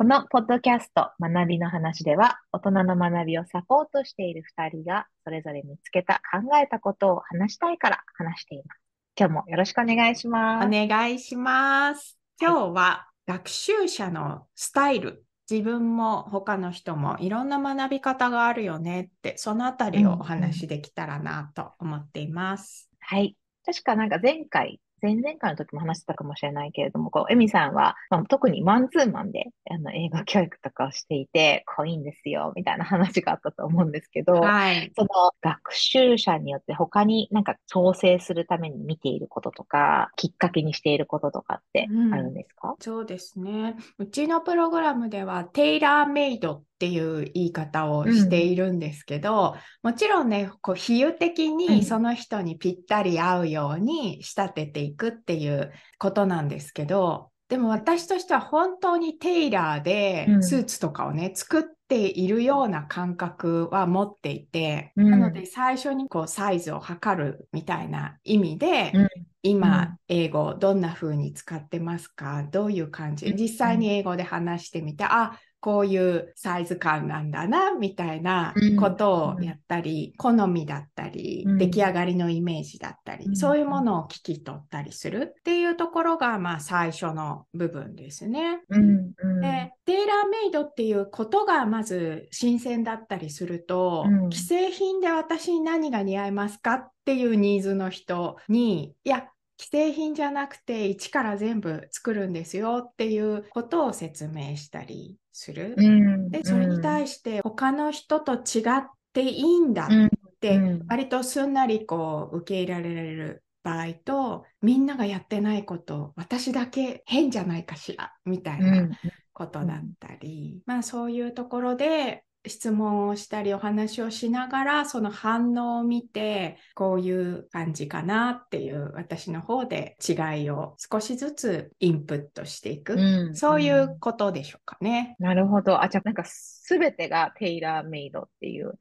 このポッドキャスト学びの話では、大人の学びをサポートしている2人が、それぞれ見つけた考えたことを話したいから話しています。今日もよろしくお願いします。お願いします。今日は学習者のスタイル、自分も他の人もいろんな学び方があるよねって、そのあたりをお話しできたらなと思っています。はい。確かなんか前回、前々回の時も話してたかもしれないけれども、こう、エミさんは、まあ、特にマンツーマンで、あの、英語教育とかをしていて、こういいんですよ、みたいな話があったと思うんですけど、はい。その学習者によって他になんか調整するために見ていることとか、きっかけにしていることとかってあるんですか、そうですね。うちのプログラムでは、テイラーメイドっていう言い方をしているんですけど、もちろんね、こう比喩的うん。にその人にぴったり合うように仕立てていくっていうことなんですけど、でも私としては本当にテイラーでうん。スーツとかをね、作っているような感覚は持っていて、うん。なので最初にこうサイズを測るみたいな意味で、うん。今、英語どんな風に使ってますかどういう感じうん。実際に英語で話してみて、あ、こういうサイズ感なんだな、みたいなことをやったり、好みだったり、うん。出来上がりのイメージだったり、うん。そういうものを聞き取ったりするっていうところが、まあ最初の部分ですね。うんうん。で、テーラーメイドっていうことがまず新鮮だったりすると、うん。既製品で私に何が似合いますかっていうニーズの人に、いや、既製品じゃなくて一から全部作るんですよっていうことを説明したりする。うんで、それに対して他の人と違っていいんだうんって、うん割とすんなりこう受け入れられる場合と、みんながやってないこと、私だけ変じゃないかしら、みたいなことだったり、まあそういうところで質問をしたりお話をしながらその反応を見てこういう感じかなっていう私の方で違いを少しずつインプットしていく、うんそういうことでしょうかね。なるほど。あ、じゃあなんかすべてがテイラーメイドっていう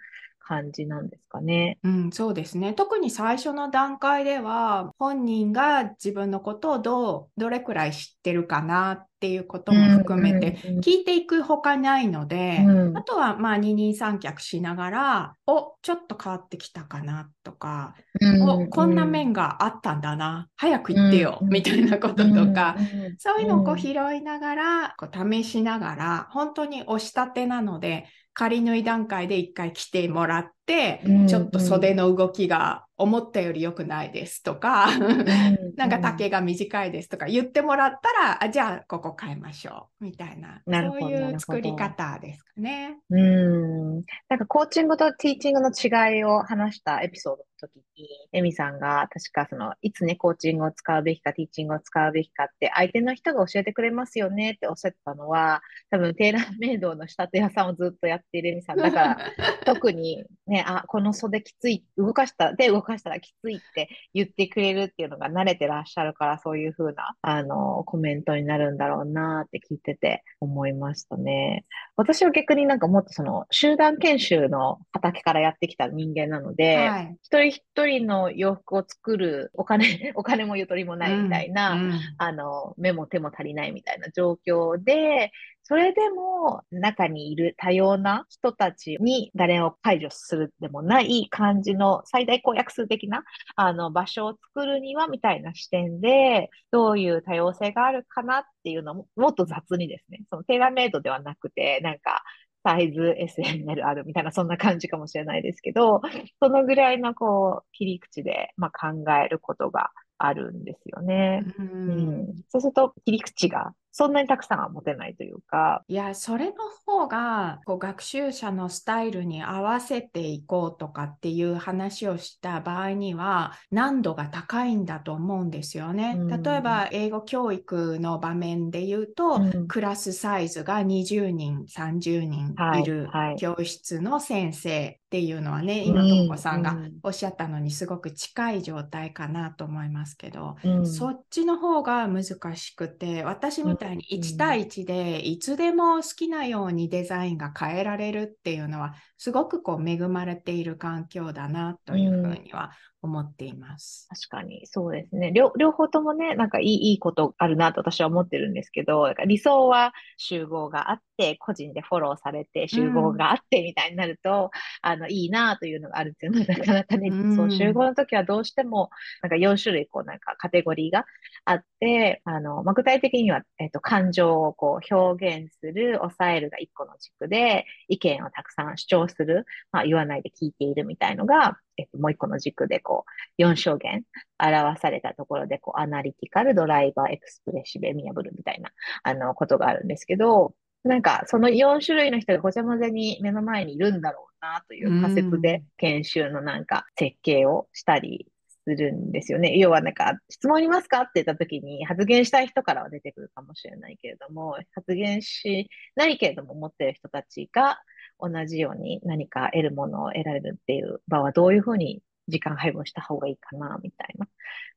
感じなんですかね。うん、そうですね。特に最初の段階では、本人が自分のことをどう、どれくらい知ってるかなっていうことも含めて、うんうん聞いていくほかないので、うん。あとはまあ二人三脚しながら、お、ちょっと変わってきたかなとか、お、こんな面があったんだな、早く言ってよ、うんみたいなこととか、うんそういうのをこううん拾いながら、こう試しながら、本当に押したてなので、仮縫い段階で一回来てもらって、うんちょっと袖の動きが思ったより良くないですとか、なんか丈が短いですとか言ってもらったら、あじゃあここ変えましょうみたいな、そういう作り方ですかね。うん。なんかコーチングとティーチングの違いを話したエピソードの時に、エミさんが確かその、いつね、コーチングを使うべきか、ティーチングを使うべきかって、相手の人が教えてくれますよねっておっしゃってたのは、多分テーラーメイドの仕立て屋さんをずっとやっているエミさん。だから、特にね、あ、この袖きつい、動かした、で動かしたらきついって言ってくれるっていうのが慣れてらっしゃるから、そういう風な、あの、コメントになるんだろうなって聞いてて思いましたね。私は逆になんかもっとその集団研修の畑からやってきた人間なので、はい。一人一人の洋服を作るお金、お金もゆとりもないみたいな、うんうん。あの、目も手も足りないみたいな状況で、それでも中にいる多様な人たちに誰を排除するでもない感じの最大公約数的なあの場所を作るにはみたいな視点で、どういう多様性があるかなっていうのももっと雑にですね、そのテーラーメイドではなくて、なんかサイズ SML あるみたいなそんな感じかもしれないですけど、そのぐらいのこう切り口で、まあ、考えることがあるんですよね。ううんん、そうすると切り口がそんなにたくさんは持てないというか、いや、それの方がこう学習者のスタイルに合わせていこうとかっていう話をした場合には難度が高いんだと思うんですよね。うん。例えば英語教育の場面で言うと、うん。クラスサイズが20人、30人はいいるはい。教室の先生っていうのはね、今、ともこさんがおっしゃったのにすごく近い状態かなと思いますけど、うん、そっちの方が難しくて、私みたいに1対1でいつでも好きなようにデザインが変えられるっていうのは、すごくこう恵まれている環境だなというふうには思っています。確かに、そうですね。両両方ともね、なんかいいいいことあるなと私は思ってるんですけど、理想は集合があって、個人でフォローされて、集合があってみたいになると、うん、あの、いいなというのがあるっていうのは、なかなかね、うん、そう、集合の時はどうしても、なんか4種類、こう、なんかカテゴリーがあって、あの、まあ、具体的には、えっ、と、感情をこう表現する、抑えるが1個の軸で、意見をたくさん主張する、まあ、言わないで聞いているみたいのが、えっと、もう一個の軸でこう、4証言表されたところで、こう、アナリティカル、ドライバー、エクスプレッシブ、エミアブルみたいな、あの、ことがあるんですけど、なんか、その4種類の人がごちゃ混ぜに目の前にいるんだろうな、という仮説で、研修のなんか、設計をしたりするんですよね。要はなんか、質問ありますかって言った時に、発言したい人からは出てくるかもしれないけれども、発言しないけれども持ってる人たちが、同じように何か得るものを得られるっていう場はどういうふうに時間配分した方がいいかな、みたいな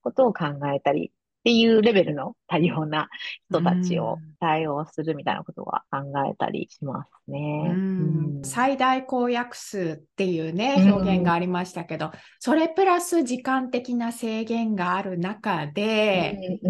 ことを考えたりっていうレベルの多様な人たちを対応するみたいなことは考えたりしますね。うん、最大公約数っていうね、表現がありましたけど、それプラス時間的な制限がある中で、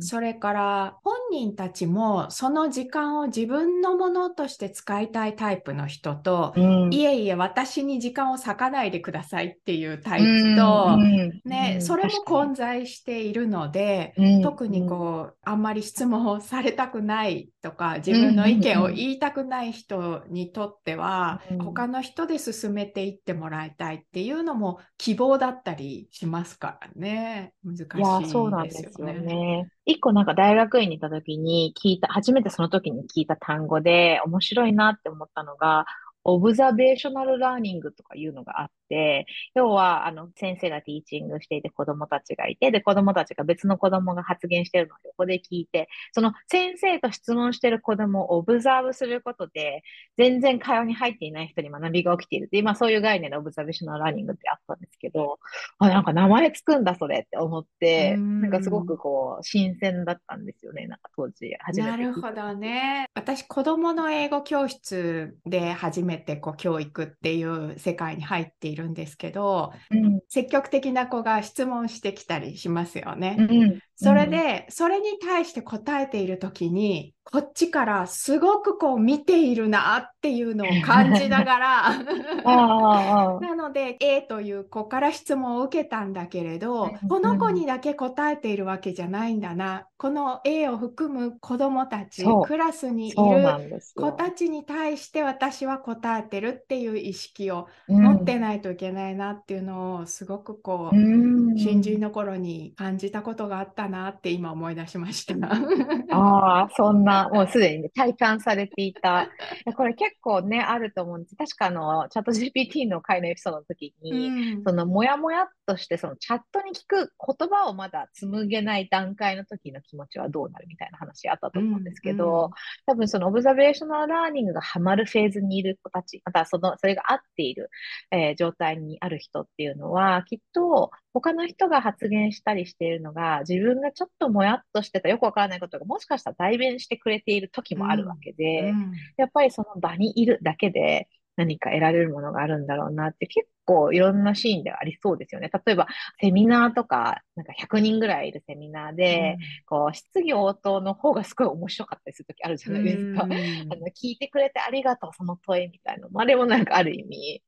それから本人たちもその時間を自分のものとして使いたいタイプの人と、いえいえ私に時間を割かないでくださいっていうタイプと、ね、それも混在しているので、特にこう、あんまり質問をされたくないとか、自分の意見を言いたくない人にとっては、他の人で進めていってもらいたいっていうのも希望だったりしますからね。難しいですよね。ですよね。一個なんか大学院に行った時に聞いた、初めてその時に聞いた単語で面白いなって思ったのが、 observational learning とかいうのがあって、要は、あの、先生が teaching していて子供たちがいて、で、子供たちが別の子供が発言してるのを横で聞いて、その先生と質問してる子供を observe することで、全然会話に入っていない人に学びが起きているって、今そういう概念で observational learning ってあったんですけど、あ、なんか名前つくんだ、それって思って、なんかすごくこう、新鮮だったんですよね、なんか当時初めて。なるほどね。私、子供の英語教室で初めめてこう教育っていう世界に入っているんですけど、うん、積極的な子が質問してきたりしますよね。うん、それで、それに対して答えている時にこっちからすごくこう見ているなっていうのを感じながら。なので A という子から質問を受けたんだけれど、この子にだけ答えているわけじゃないんだな。この A を含む子どもたちクラスにいる子たちに対して私は答えてるっていう意識を持ってないといけないなっていうのをすごくこう、う新人の頃に感じたことがあったなって今思い出しました。ああそんなな、もうすでに、ね、体感されていた。これ結構ね、あると思うんです。確かあの、チャット GPT の回のエピソードの時に、うん、その、もやもやっとして、そのチャットに聞く言葉をまだ紡げない段階の時の気持ちはどうなるみたいな話あったと思うんですけど、うんうん、多分その observational learning がハマるフェーズにいる子たち、またその、それが合っている、えー、状態にある人っていうのは、きっと他の人が発言したりしているのが、自分がちょっともやっとしてたよくわからないことがもしかしたら代弁してくれている時もあるわけで、うんうん、やっぱりその場にいるだけで何か得られるものがあるんだろうなって結構いろんなシーンでありそうですよね。例えばセミナーとか、なんか100人ぐらいいるセミナーで、うん、こう質疑応答の方がすごい面白かったりする時あるじゃないですか。あの聞いてくれてありがとう、その問いみたいなの。あれもなんかある意味、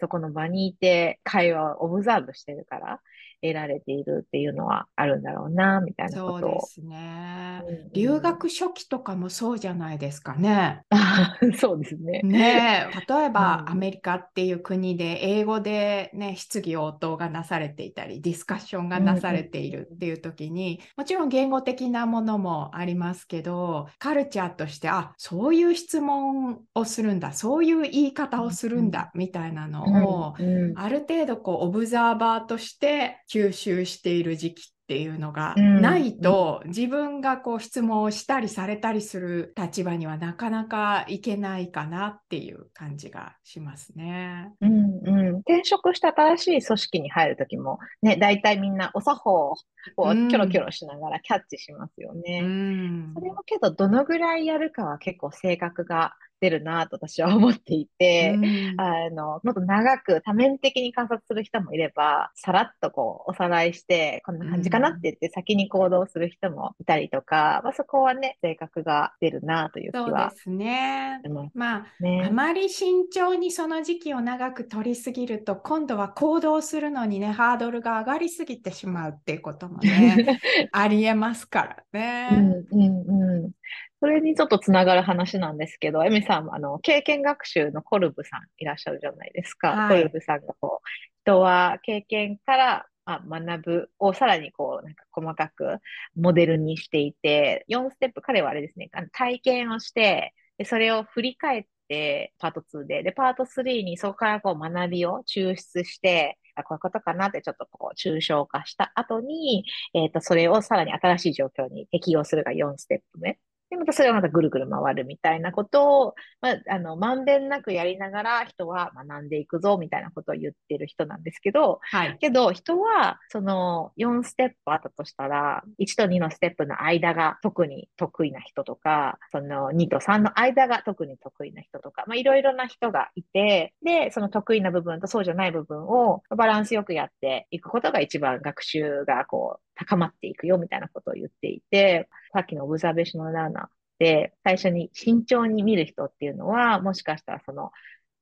そこの場にいて会話をオブザーブしてるから、得られているっていうのはあるんだろうな、みたいなことそうですね、うん、留学初期とかもそうじゃないですかね。そうですね。ね例えば、アメリカっていう国で英語でね、質疑応答がなされていたり、ディスカッションがなされているっていう時に、もちろん言語的なものもありますけど、カルチャーとして、あ、そういう質問をするんだ、そういう言い方をするんだ、みたいなのを、ある程度こう、オブザーバーとして吸収している時期っっていうのがないと、うん、自分がこう質問をしたりされたりする立場にはなかなかいけないかなっていう感じがしますね。うんうん、転職した新しい組織に入るときも、ね、大体みんなお作法をこうキョロキョロしながらキャッチしますよね。うん、それもけど、どのぐらいやるかは結構性格がってるなと私は思っていて、うん、あの、もっと長く多面的に観察する人もいれば、さらっとこう、おさらいして、こんな感じかなって言って先に行動する人もいたりとか、まあ、そこはね、性格が出るなという気は。そうですね。まあ、ね、あまり慎重にその時期を長く取りすぎると、今度は行動するのにね、ハードルが上がりすぎてしまうっていうこともね、ありえますからね。うんうんうんそれにちょっとつながる話なんですけど、エミさんもあの経験学習のコルブさんいらっしゃるじゃないですか。はい、コルブさんがこう、人は経験からあ学ぶをさらにこう、なんか細かくモデルにしていて、4ステップ、彼はあれですね、あの体験をして、でそれを振り返って、パート2で、で、パート3にそこからこう学びを抽出して、あ、こういうことかなってちょっとこう抽象化した後に、えっ、ー、と、それをさらに新しい状況に適用するが4ステップ目。で、またそれがまたぐるぐる回るみたいなことを、まあ、あの、まんべんなくやりながら人は学んでいくぞみたいなことを言ってる人なんですけど、はい。けど、人は、その4ステップあったとしたら、1と2のステップの間が特に得意な人とか、その2と3の間が特に得意な人とか、まあ、いろいろな人がいて、で、その得意な部分とそうじゃない部分をバランスよくやっていくことが一番学習がこう、高まっていくよみたいなことを言っていて、さっきのオブザベーショナルラーナーで最初に慎重に見る人っていうのは、もしかしたらその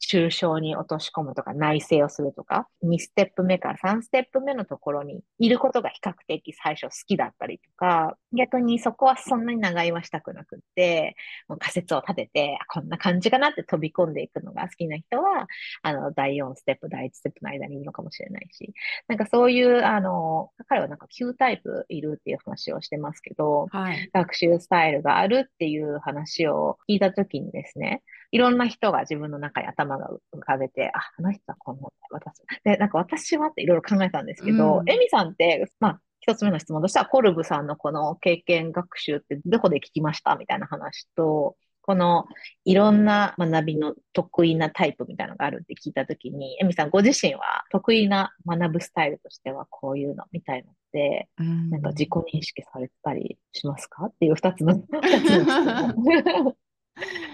抽象に落とし込むとか内省をするとか、2ステップ目から3ステップ目のところにいることが比較的最初好きだったりとか、逆にそこはそんなに長居はしたくなくって、もう仮説を立てて、こんな感じかなって飛び込んでいくのが好きな人は、あの、第4ステップ、第1ステップの間にいるのかもしれないし、なんかそういう、あの、彼はなんか9タイプいるっていう話をしてますけど、はい、学習スタイルがあるっていう話を聞いたときにですね、いろんな人が自分の中に頭が浮かべて、あ、あの人はこんな、私。で、なんか私はっていろいろ考えたんですけど、エ、う、ミ、ん、さんって、まあ、一つ目の質問としては、コルブさんのこの経験学習ってどこで聞きましたみたいな話と、このいろんな学びの得意なタイプみたいなのがあるって聞いたときに、エミさんご自身は得意な学ぶスタイルとしてはこういうのみたいのって、うん、なんか自己認識されたりしますか？っていう二つの、二つの質問。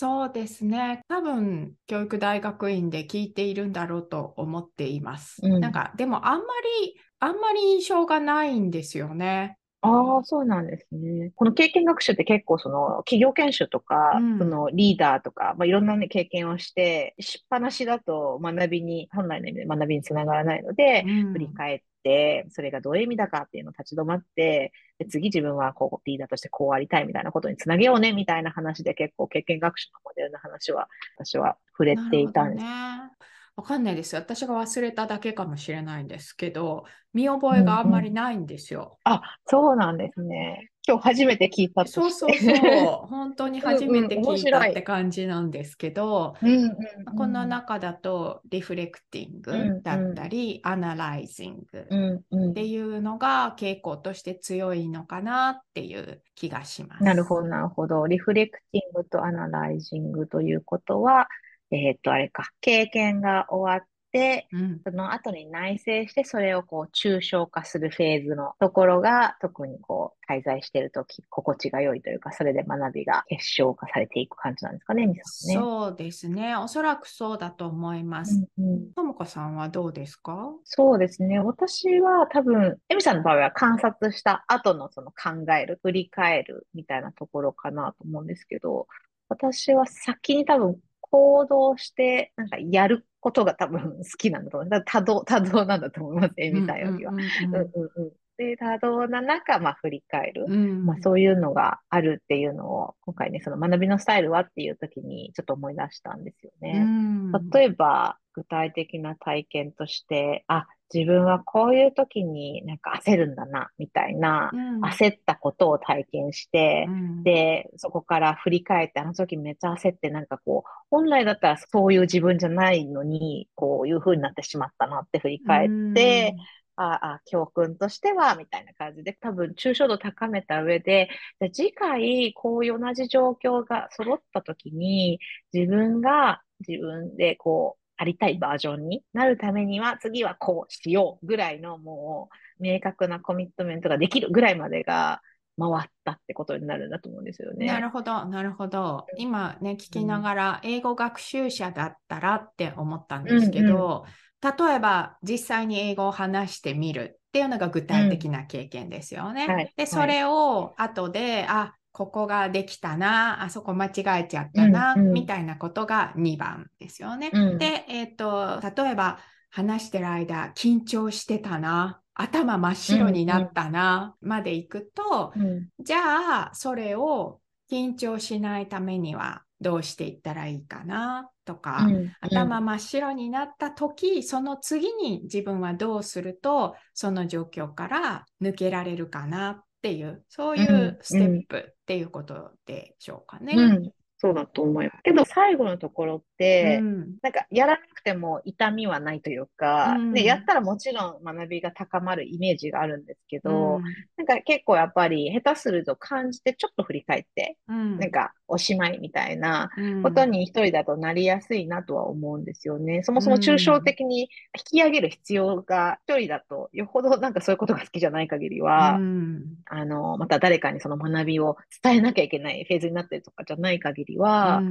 そうですね。多分、教育大学院で聞いているんだろうと思っています。うん、なんか、でもあんまり、あんまり印象がないんですよね。ああ、そうなんですね。この経験学習って結構その企業研修とか、うん、そのリーダーとか、まあ、いろんな、ね、経験をして、しっぱなしだと学びに、本来の意味で学びにつながらないので、うん、振り返っ、それがどういう意味だかっていうのを立ち止まって、で次自分はこうリーダーとしてこうありたいみたいなことにつなげようねみたいな話で結構経験学習のモデルの話は私は触れていたんです。わかんないです。私が忘れただけかもしれないんですけど、見覚えがあんまりないんですよ。うんうん、あ、そうなんですね。今日初めて聞いたそうそうそう。本当に初めて聞いたって感じなんですけど、うんうんうん、この中だとリフレクティングだったり、うんうん、アナライジングっていうのが傾向として強いのかなっていう気がします。なるほど、なるほど。リフレクティングとアナライジングということは、えっ、と、あれか、経験が終わって、うん、その後に内省して、それをこう、抽象化するフェーズのところが、特にこう、滞在しているとき、心地が良いというか、それで学びが結晶化されていく感じなんですかね、みさんね。そうですね。おそらくそうだと思います。ともこさんはどうですか？そうですね。私は多分、エミさんの場合は観察した後のその考える、振り返るみたいなところかなと思うんですけど、私は先に多分行動して、なんかやることが多分好きなんだと思う。だ 多動、多動なんだと思います、絵見たよりは。で、多動な中、まあ、振り返る、うん、まあ、そういうのがあるっていうのを、今回ね、その学びのスタイルはっていう時にちょっと思い出したんですよね。うん、例えば、具体的な体験として、あ、自分はこういう時になんか焦るんだな、みたいな、うん、焦ったことを体験して、うん、で、そこから振り返って、あの時めっちゃ焦って、なんかこう、本来だったらそういう自分じゃないのに、こういう風になってしまったなって振り返って、うん。ああ、教訓としては、みたいな感じで、多分、抽象度高めた上で、じゃ次回、こういう同じ状況が揃った時に、自分が自分でこう、ありたいバージョンになるためには、次はこうしようぐらいのもう、明確なコミットメントができるぐらいまでが、回ったってことになるんだと思うんですよね。なるほど、なるほど。今ね、聞きながら、英語学習者だったらって思ったんですけど、うんうん、例えば実際に英語を話してみるっていうのが具体的な経験ですよね。うんはい、で、それを後で、あ、ここができたな、あそこ間違えちゃったな、うんうん、みたいなことが2番ですよね。うん、で、えっ、ー、と、例えば話してる間、緊張してたな、頭真っ白になったな、まで行くと、うん、じゃあ、それを緊張しないためにはどうしていったらいいかなとか、うん、頭真っ白になった時、その次に自分はどうすると、その状況から抜けられるかなっていう、そういうステップっていうことでしょうかね。うんそうだと思います。けど最後のところって、うん、なんかやらなくても痛みはないというか、うん、やったらもちろん学びが高まるイメージがあるんですけど、うん、なんか結構やっぱり下手すると感じてちょっと振り返って、うん、なんかおしまいみたいなことに一人だとなりやすいなとは思うんですよね。そもそも抽象的に引き上げる必要が一人だとよほどなんかそういうことが好きじゃない限りは、あの、また誰かにその学びを伝えなきゃいけないフェーズになってるとかじゃない限りりは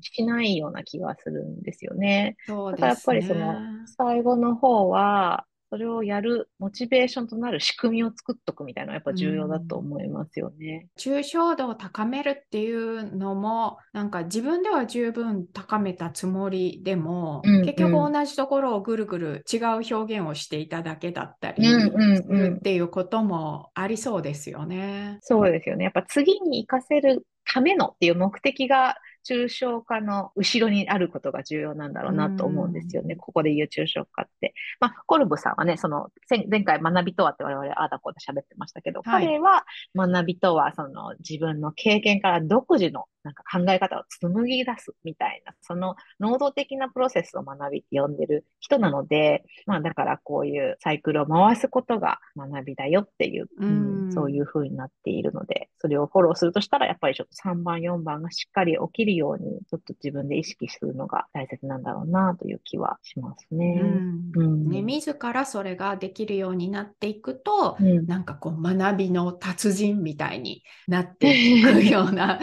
しないような気がするんですよね。うん、だからやっぱりその最後の方は、それをやるモチベーションとなる仕組みを作っとくみたいなのはやっぱ重要だと思いますよね。うん、抽象度を高めるっていうのもなんか自分では十分高めたつもりでも、うんうん、結局同じところをぐるぐる違う表現をしていただけだったりっていうこともありそうですよね。そうですよね。やっぱ次に活かせるためのっていう目的が抽象化の後ろにあることが重要なんだろうなと思うんですよね。ここで言う抽象化って。まあ、コルブさんはね、その、前回学びとはって我々ああだこうだ喋ってましたけど、はい、彼は学びとはその自分の経験から独自のなんか考え方を紡ぎ出すみたいな、その能動的なプロセスを学びって呼んでる人なので、まあだからこういうサイクルを回すことが学びだよっていう、うん、そういう風になっているので、それをフォローするとしたら、やっぱりちょっと3番、4番がしっかり起きるように、ちょっと自分で意識するのが大切なんだろうなという気はしますね。うん、ね自らそれができるようになっていくと、うん、なんかこう学びの達人みたいになっていくような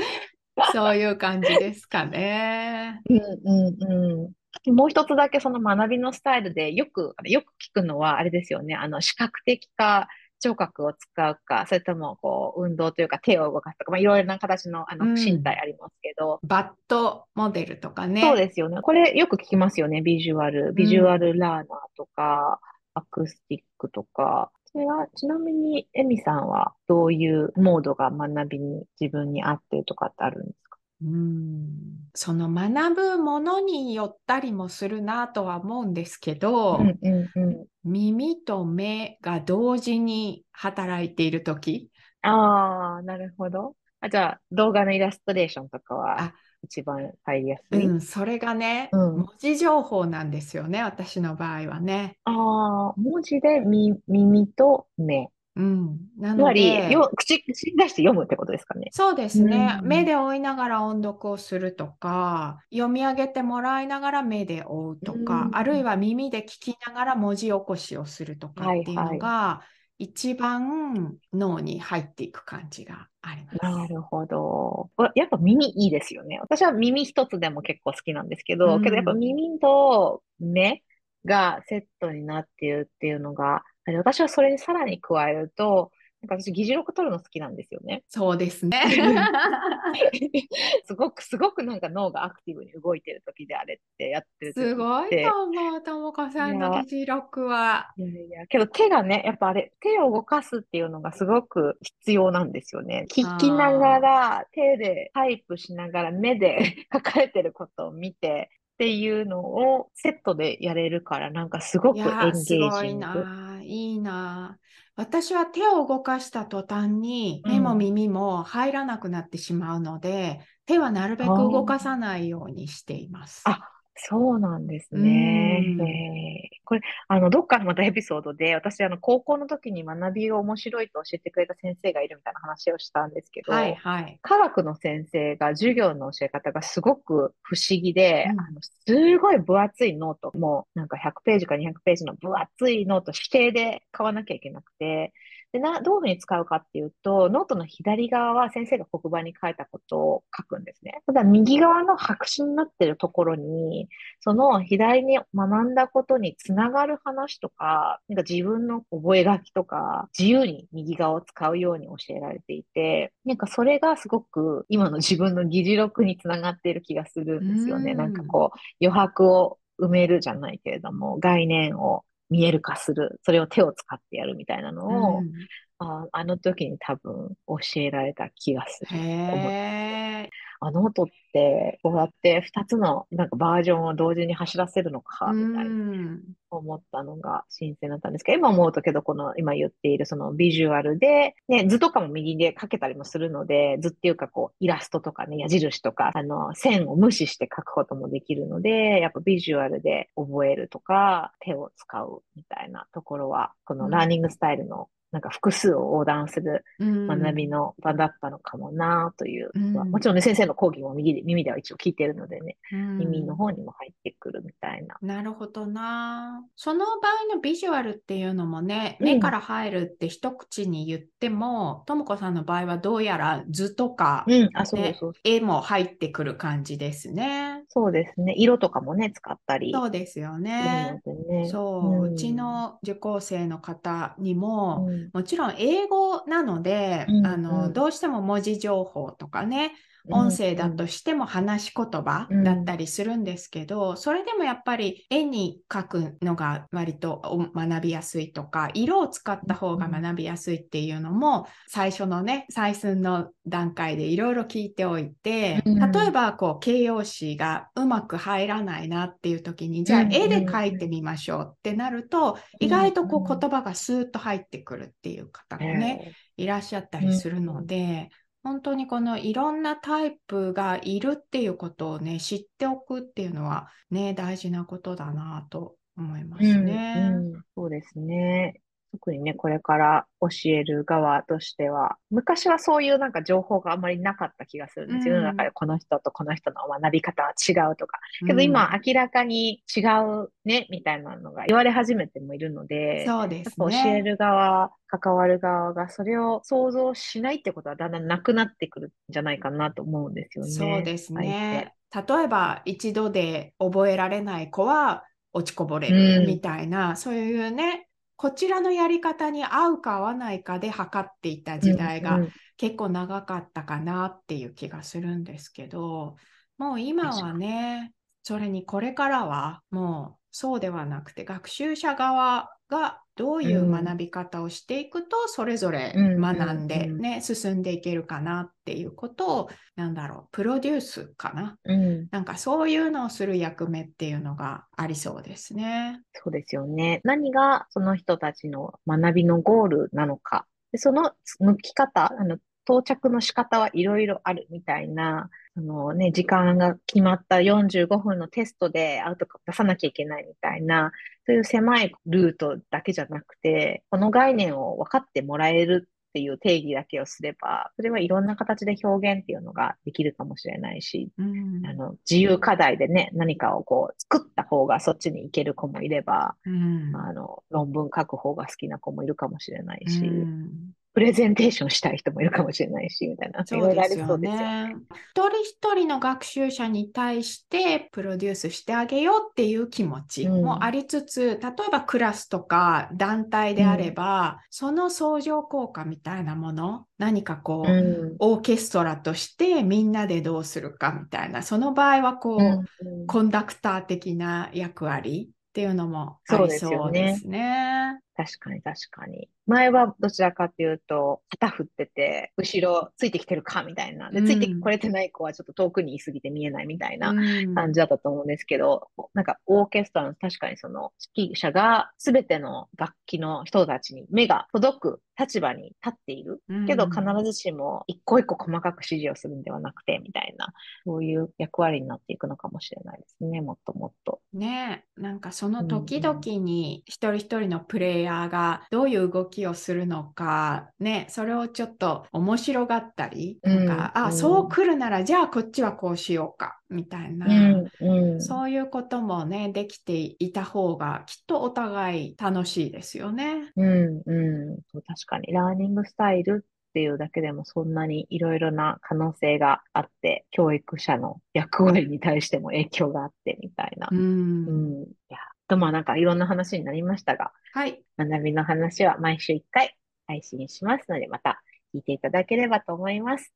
そういう感じですかね。うんうんうん。もう一つだけその学びのスタイルでよく、よく聞くのは、あれですよね。あの、視覚的か、聴覚を使うか、それともこう運動というか手を動かすとか、まあ、いろいろな形のあの身体ありますけど、うん、バットモデルとかね。そうですよね。これよく聞きますよね。ビジュアル、ビジュアルラーナーとか、うん、アクスティックとか。それは、ちなみに、エミさんはどういうモードが学びに自分に合ってるとかってあるんですか？うんその学ぶものによったりもするなとは思うんですけど、うんうんうん、耳と目が同時に働いているとき。ああ、なるほど。あじゃあ、動画のイラストレーションとかは？一番入りやすい。うん、それがね、うん、文字情報なんですよね、私の場合はね。ああ、文字で耳と目。うん。なので、よ口、口に出して読むってことですかね。そうですね。うん、目で追いながら音読をするとか、読み上げてもらいながら目で追うとか、うん、あるいは耳で聞きながら文字起こしをするとかっていうのが、はいはい、一番脳に入っていく感じがあります。なるほど。やっぱ耳いいですよね。私は耳一つでも結構好きなんですけど、うん、けどやっぱ耳と目がセットになっているっていうのが、私はそれにさらに加えると、なんか私、議事録取るの好きなんですよね。そうですね。すごく、すごくなんか脳がアクティブに動いてる時であれってやってるすごいと思う、ともこさんの議事録は。いやいや、けど手がね、やっぱあれ、手を動かすっていうのがすごく必要なんですよね。聞きながら、手でタイプしながら、目で書かれてることを見て、っていうのをセットでやれるから、なんかすごく engaging。すごいな。いいな。私は手を動かした途端に目も耳も入らなくなってしまうので、うん、手はなるべく動かさないようにしています。あ、そうなんですね。え。ー、これ、あの、どっかのまたエピソードで、私、あの、高校の時に学びが面白いと教えてくれた先生がいるみたいな話をしたんですけど、はいはい、科学の先生が授業の教え方がすごく不思議で、うん、あのすごい分厚いノート、もうなんか100ページか200ページの分厚いノート指定で買わなきゃいけなくて、でな、どういうふうに使うかっていうと、ノートの左側は先生が黒板に書いたことを書くんですね。ただ、右側の白紙になってるところに、その左に学んだことにつながる話とか、なんか自分の覚書きとか、自由に右側を使うように教えられていて、なんかそれがすごく今の自分の議事録につながっている気がするんですよね。んなんかこう、余白を埋めるじゃないけれども、概念を見える化する、それを手を使ってやるみたいなのを、うん、ああの時に多分教えられた気がする。へあノートってこうやって2つのなんかバージョンを同時に走らせるのか、みたいな思ったのが新鮮だったんですけど、今思うとけど、この今言っているそのビジュアルで、ね、図とかも右で書けたりもするので、図っていうかこうイラストとかね、矢印とか、あの、線を無視して書くこともできるので、やっぱビジュアルで覚えるとか、手を使うみたいなところは、この learning style のなんか複数を横断する学びの場だったのかもなという、うん、もちろんね、先生の講義も右で耳では一応聞いてるのでね、うん、耳の方にも入ってくるみたいな。なるほどな。その場合のビジュアルっていうのもね、目から入るって一口に言っても、ともこさんの場合はどうやら図とか、ね、あそうそう絵も入ってくる感じですね。そうですね。色とかもね、使ったり。そうですよね。ねそう、うん、うちの受講生の方にも、もちろん英語なので、あのどうしても文字情報とかね音声だとしても話し言葉だったりするんですけど、うん、それでもやっぱり絵に描くのが割と学びやすいとか色を使った方が学びやすいっていうのも最初のね採寸の段階でいろいろ聞いておいて、例えばこう形容詞がうまく入らないなっていう時にじゃあ絵で描いてみましょうってなると、意外とこう言葉がスーッと入ってくるっていう方もね、いらっしゃったりするので、本当にこのいろんなタイプがいるっていうことをね、知っておくっていうのはね、大事なことだなと思いますね。うんうん、そうですね。特にね、これから教える側としては、昔はそういうなんか情報があんまりなかった気がするんですよ。世の中でこの人とこの人の学び方は違うとか。けど今明らかに違うね、みたいなのが言われ始めてもいるので、そうですね。教える側、関わる側がそれを想像しないってことはだんだんなくなってくるんじゃないかなと思うんですよね。そうですね。例えば一度で覚えられない子は落ちこぼれるみたいな、うん、そういうね、こちらのやり方に合うか合わないかで測っていた時代が結構長かったかなっていう気がするんですけど、もう今はね、それにこれからはもうそうではなくて学習者側がどういう学び方をしていくと、それぞれ学んでね、進んでいけるかなっていうことを、なんだろう、プロデュースかな、うん、なんかそういうのをする役目っていうのがありそうですね。そうですよね。何がその人たちの学びのゴールなのか。でその向き方、あの到着の仕方はいろいろあるみたいなあのね、時間が決まった45分のテストでアウト出さなきゃいけないみたいな、そういう狭いルートだけじゃなくて、この概念を分かってもらえるっていう定義だけをすれば、それはいろんな形で表現っていうのができるかもしれないし、うん、あの自由課題でね、何かをこう作った方がそっちに行ける子もいれば、うん、あの論文書く方が好きな子もいるかもしれないし、うんプレゼンテーションしたい人もいるかもしれないし、みたいな。そうですよね。一人一人の学習者に対してプロデュースしてあげようっていう気持ちもありつつ、うん、例えばクラスとか団体であれば、うん、その相乗効果みたいなもの、何かこう、うん、オーケストラとしてみんなでどうするかみたいな、その場合はこう、コンダクター的な役割っていうのもありそうですね。確かに確かに。前はどちらかというと、旗振ってて、後ろついてきてるかみたいな。で、ついてこれてない子はちょっと遠くにいすぎて見えないみたいな感じだったと思うんですけど、うん、なんかオーケストラの確かにその指揮者が全ての楽器の人たちに目が届く立場に立っている。けど必ずしも一個一個細かく指示をするんではなくて、みたいな、そういう役割になっていくのかもしれないですね、もっともっと。ねなんかその時々に一人一人のプレイヤーがどういう動きをするのか、ね、それをちょっと面白がったり、なんか、うん、あ、そう来るなら、じゃあこっちはこうしようか、みたいな、うんうん、そういうこともね、できていた方が、きっとお互い楽しいですよね。うん、うん。確かに、ラーニングスタイルっていうだけでもそんなにいろいろな可能性があって、教育者の役割に対しても影響があってみたいな。うん、うん、いやとまあなんかいろんな話になりましたが、はい。学びの話は毎週1回配信しますので、また聞いていただければと思います。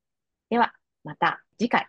では、また次回。